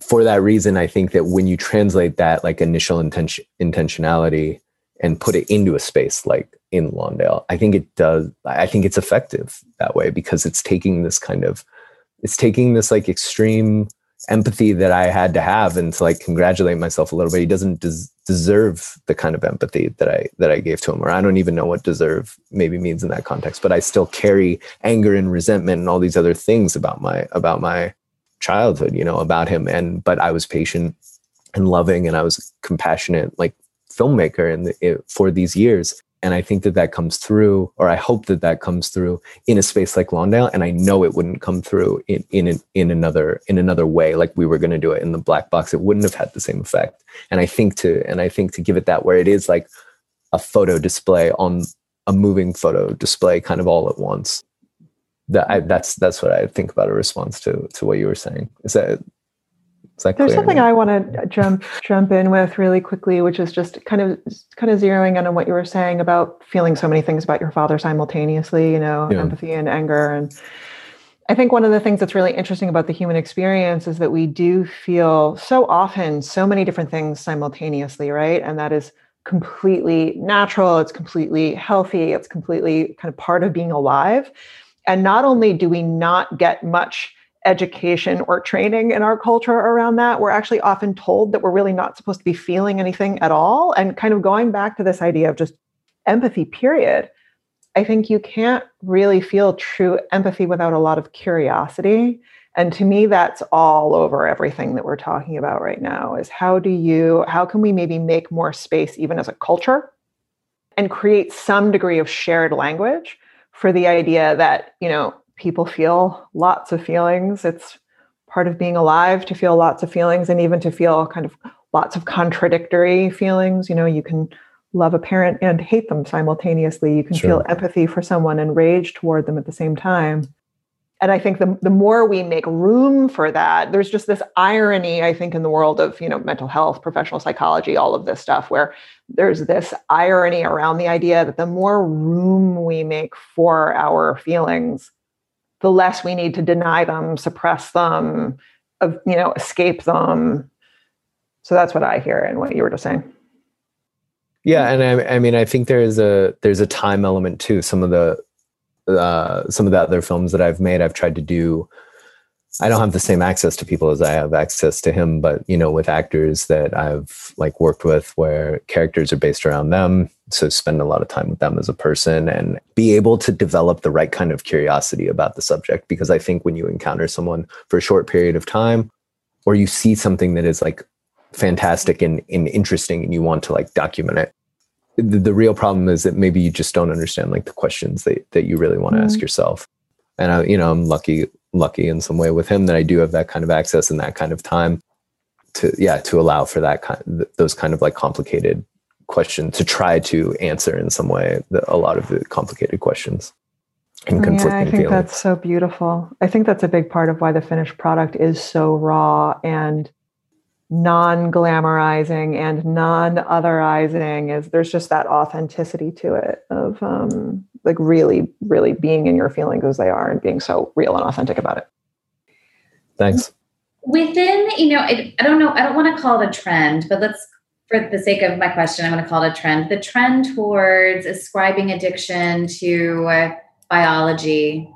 for that reason, I think that when you translate that like initial intention intentionality and put it into a space like in Lawndale. I think it does. I think it's effective that way because it's taking this kind of, it's taking this like extreme empathy that I had to have and to like congratulate myself a little bit. He doesn't des- deserve the kind of empathy that I that I gave to him, or I don't even know what deserve maybe means in that context. But I still carry anger and resentment and all these other things about my about my childhood, you know, about him. And but I was patient and loving, and I was compassionate, like filmmaker and for these years and I think that that comes through, or I hope that that comes through in a space like Lawndale. And I know it wouldn't come through in in in another in another way, like we were going to do it in the black box. It wouldn't have had the same effect. And I think to and I think to give it that where it is like a photo display on a moving photo display, kind of all at once. That I, that's that's what I think about a response to to what you were saying. Is that there's something I want to jump jump in with really quickly, which is just kind of kind of zeroing in on what you were saying about feeling so many things about your father simultaneously. You know, yeah. empathy and anger, and I think one of the things that's really interesting about the human experience is that we do feel so often so many different things simultaneously, right? And that is completely natural. It's completely healthy. It's completely kind of part of being alive. And not only do we not get much education or training in our culture around that. We're actually often told that we're really not supposed to be feeling anything at all. And kind of going back to this idea of just empathy, period, I think you can't really feel true empathy without a lot of curiosity. And to me, that's all over everything that we're talking about right now is how do you, how can we maybe make more space, even as a culture, and create some degree of shared language for the idea that, you know, people feel lots of feelings. It's part of being alive to feel lots of feelings and even to feel kind of lots of contradictory feelings. You know, you can love a parent and hate them simultaneously. You can sure. feel empathy for someone and rage toward them at the same time. And I think the, the more we make room for that, there's just this irony, I think, in the world of, you know, mental health, professional psychology, all of this stuff, where there's this irony around the idea that the more room we make for our feelings, the less we need to deny them, suppress them, you know, escape them. So that's what I hear and what you were just saying. Yeah, and I, I mean, I think there's a there's a time element too. Some of the uh, some of the other films that I've made, I've tried to do I don't have the same access to people as I have access to him, but you know, with actors that I've like worked with where characters are based around them, so spend a lot of time with them as a person and be able to develop the right kind of curiosity about the subject because I think when you encounter someone for a short period of time or you see something that is like fantastic and, and interesting and you want to like document it the, the real problem is that maybe you just don't understand like the questions that, that you really want to mm-hmm. ask yourself and I, you know i'm lucky lucky in some way with him that I do have that kind of access and that kind of time to yeah to allow for that kind those kind of like complicated questions to try to answer in some way the, a lot of the complicated questions and conflicting yeah, I think feelings. that's so beautiful. I think that's a big part of why the finished product is so raw and non-glamorizing and non-otherizing is there's just that authenticity to it of um, like really really being in your feelings as they are and being so real and authentic about it thanks within you know I, I don't know i don't want to call it a trend but let's for the sake of my question i'm going to call it a trend the trend towards ascribing addiction to uh, biology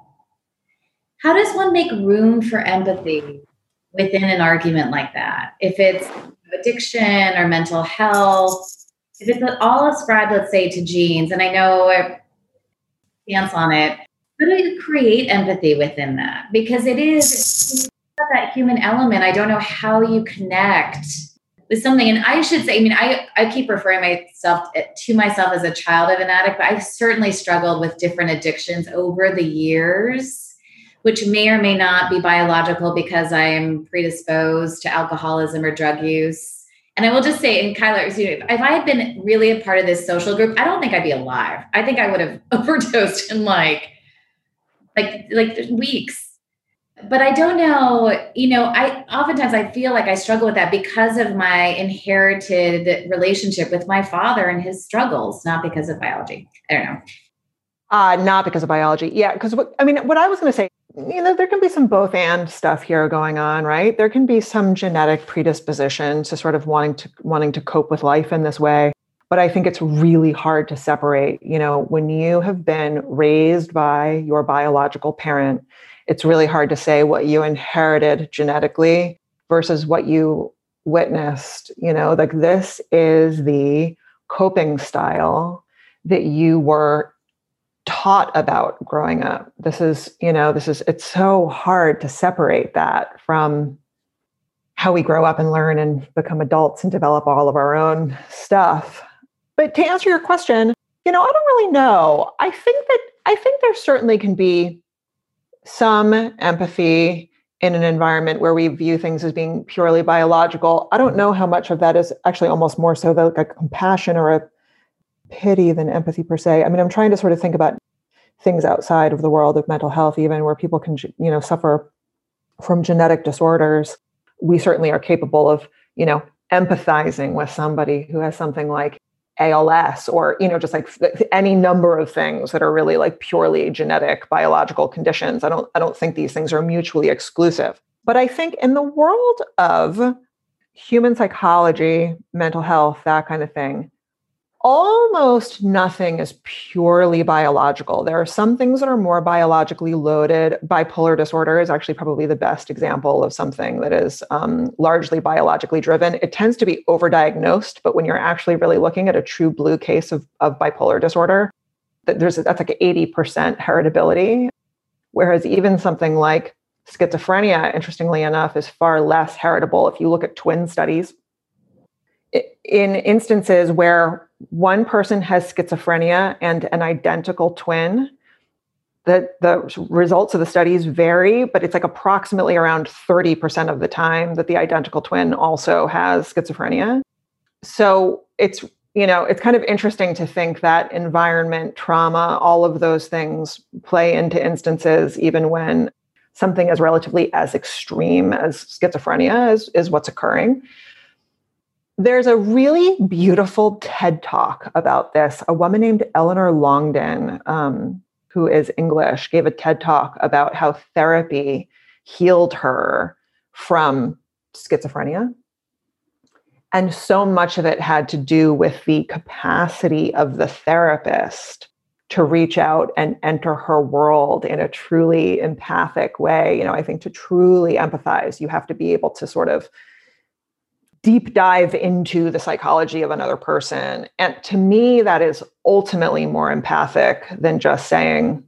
how does one make room for empathy within an argument like that if it's addiction or mental health if it's all ascribed let's say to genes and i know dance on it. How do you create empathy within that? Because it is that human element. I don't know how you connect with something. And I should say, I mean, I, I keep referring myself eh, to myself as a child of an addict, but I've certainly struggled with different addictions over the years, which may or may not be biological because I am predisposed to alcoholism or drug use and I will just say, and Cuyler, if I had been really a part of this social group, I don't think I'd be alive. I think I would have overdosed in like, like, like weeks. But I don't know, you know, I oftentimes I feel like I struggle with that because of my inherited relationship with my father and his struggles, not because of biology. I don't know. Uh, not because of biology. Yeah. Because what I mean, what I was going to say, you know, there can be some both and stuff here going on, right? There can be some genetic predisposition to sort of wanting to wanting to cope with life in this way. but I think it's really hard to separate. You know, when you have been raised by your biological parent, it's really hard to say what you inherited genetically versus what you witnessed. You know, like this is the coping style that you were taught about growing up. This is, you know, this is, it's so hard to separate that from how we grow up and learn and become adults and develop all of our own stuff. But to answer your question, you know, I don't really know. I think that I think there certainly can be some empathy in an environment where we view things as being purely biological. I don't know how much of that is actually almost more so like a compassion or a pity than empathy per se. I mean, I'm trying to sort of think about things outside of the world of mental health, even where people can, you know, suffer from genetic disorders. We certainly are capable of, you know, empathizing with somebody who has something like ALS or you know just like any number of things that are really like purely genetic biological conditions. I don't I don't think these things are mutually exclusive. But I think in the world of human psychology, mental health, that kind of thing, almost nothing is purely biological. There are some things that are more biologically loaded. Bipolar disorder is actually probably the best example of something that is um, largely biologically driven. It tends to be overdiagnosed, but when you're actually really looking at a true blue case of, of bipolar disorder, there's that's like 80% heritability. Whereas even something like schizophrenia, interestingly enough, is far less heritable. If you look at twin studies, in instances where one person has schizophrenia and an identical twin, the, the results of the studies vary, but it's like approximately around 30% of the time that the identical twin also has schizophrenia. So it's, you know, it's kind of interesting to think that environment, trauma, all of those things play into instances, even when something is relatively as extreme as schizophrenia is, is what's occurring. There's a really beautiful TED talk about this. A woman named Eleanor Longden, um, who is English, gave a TED talk about how therapy healed her from schizophrenia. And so much of it had to do with the capacity of the therapist to reach out and enter her world in a truly empathic way. You know, I think to truly empathize, you have to be able to sort of deep dive into the psychology of another person. And to me, that is ultimately more empathic than just saying,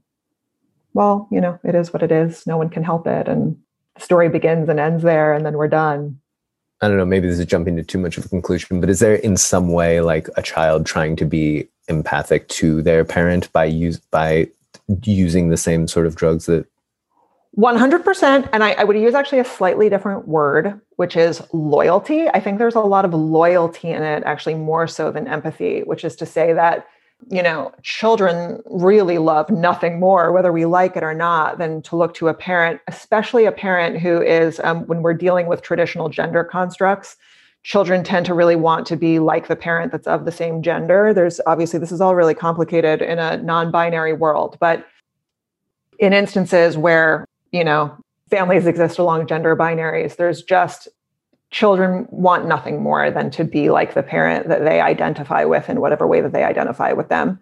well, you know, it is what it is. No one can help it. And the story begins and ends there, and then we're done. I don't know, maybe this is jumping to too much of a conclusion, but is there in some way like a child trying to be empathic to their parent by use by using the same sort of drugs that 100%. And I, I, would use actually a slightly different word, which is loyalty. I think there's a lot of loyalty in it, actually, more so than empathy, which is to say that, you know, children really love nothing more, whether we like it or not, than to look to a parent, especially a parent who is, um, when we're dealing with traditional gender constructs, children tend to really want to be like the parent that's of the same gender. There's obviously, this is all really complicated in a non binary world, but in instances where you know, families exist along gender binaries. There's just children want nothing more than to be like the parent that they identify with in whatever way that they identify with them.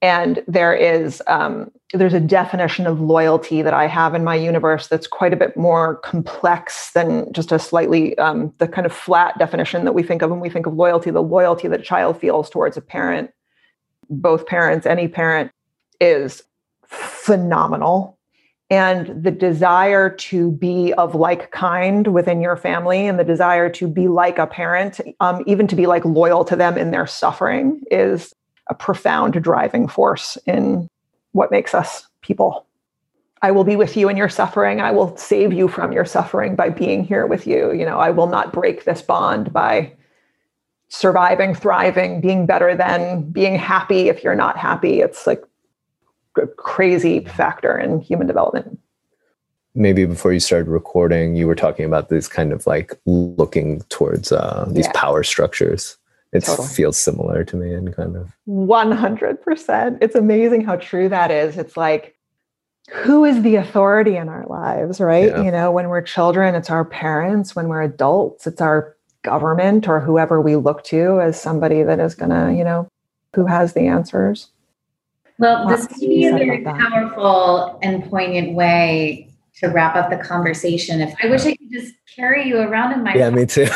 And there is um, there's a definition of loyalty that I have in my universe that's quite a bit more complex than just a slightly um, the kind of flat definition that we think of when we think of loyalty. The loyalty that a child feels towards a parent, both parents, any parent, is phenomenal and the desire to be of like kind within your family and the desire to be like a parent um, even to be like loyal to them in their suffering is a profound driving force in what makes us people. I will be with you in your suffering. I will save you from your suffering by being here with you. You know i will not break this bond by surviving thriving being better than being happy if you're not happy. It's like crazy factor in human development. Maybe before you started recording, you were talking about this kind of like looking towards uh, these yeah. power structures. It totally. feels similar to me and kind of 100%. It's amazing how true that is. It's like, who is the authority in our lives, right? Yeah. You know, when we're children, it's our parents. When we're adults, it's our government or whoever we look to as somebody that is going to, you know, who has the answers. Well, this could be a very powerful and poignant way to wrap up the conversation. If I wish I could just carry you around in my yeah, me too.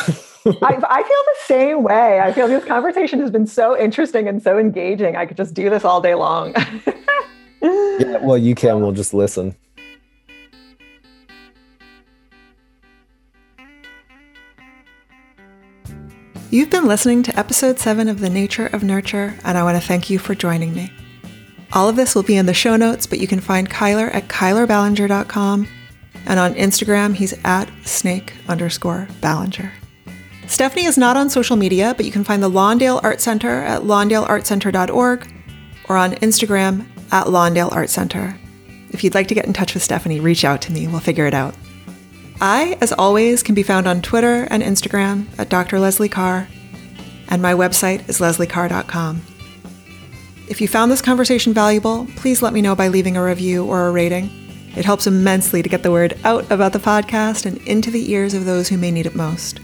I, I, feel the same way. I feel this conversation has been so interesting and so engaging. I could just do this all day long. yeah, well, you can. We'll just listen. You've been listening to episode 7 of The Nature of Nurture, and I want to thank you for joining me. All of this will be in the show notes, but you can find Cuyler at cuylerballenger.com, and on Instagram, he's at snake underscore Ballenger. Stephanie is not on social media, but you can find the Lawndale Art Center at lawndaleartcenter.org or on Instagram at Lawndale Art Center. If you'd like to get in touch with Stephanie, reach out to me. We'll figure it out. I, as always, can be found on Twitter and Instagram at Dr. Leslie Carr, and my website is lesliecarr.com. If you found this conversation valuable, please let me know by leaving a review or a rating. It helps immensely to get the word out about the podcast and into the ears of those who may need it most.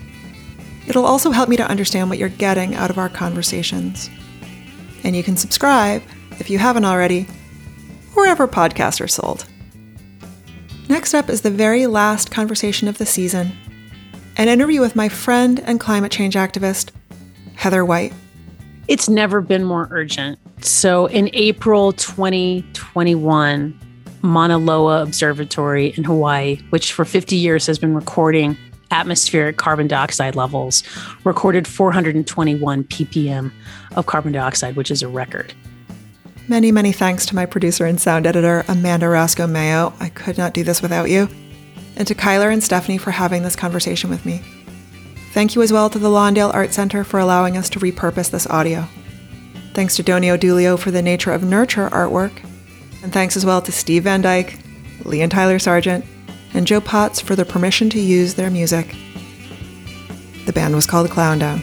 It'll also help me to understand what you're getting out of our conversations. And you can subscribe, if you haven't already, wherever podcasts are sold. Next up is the very last conversation of the season an interview with my friend and climate change activist, Heather White. It's never been more urgent. So in April 2021, Mauna Loa Observatory in Hawaii, which for 50 years has been recording atmospheric carbon dioxide levels, recorded 421 ppm of carbon dioxide, which is a record. Many, many thanks to my producer and sound editor, Amanda Roscoe Mayo. I could not do this without you. And to Cuyler and Stephanie for having this conversation with me. Thank you as well to the Lawndale Art Center for allowing us to repurpose this audio. Thanks to Donio Dulio for the Nature of Nurture artwork. And thanks as well to Steve Van Dyke, Lee and Tyler Sargent, and Joe Potts for the permission to use their music. The band was called Clown Down.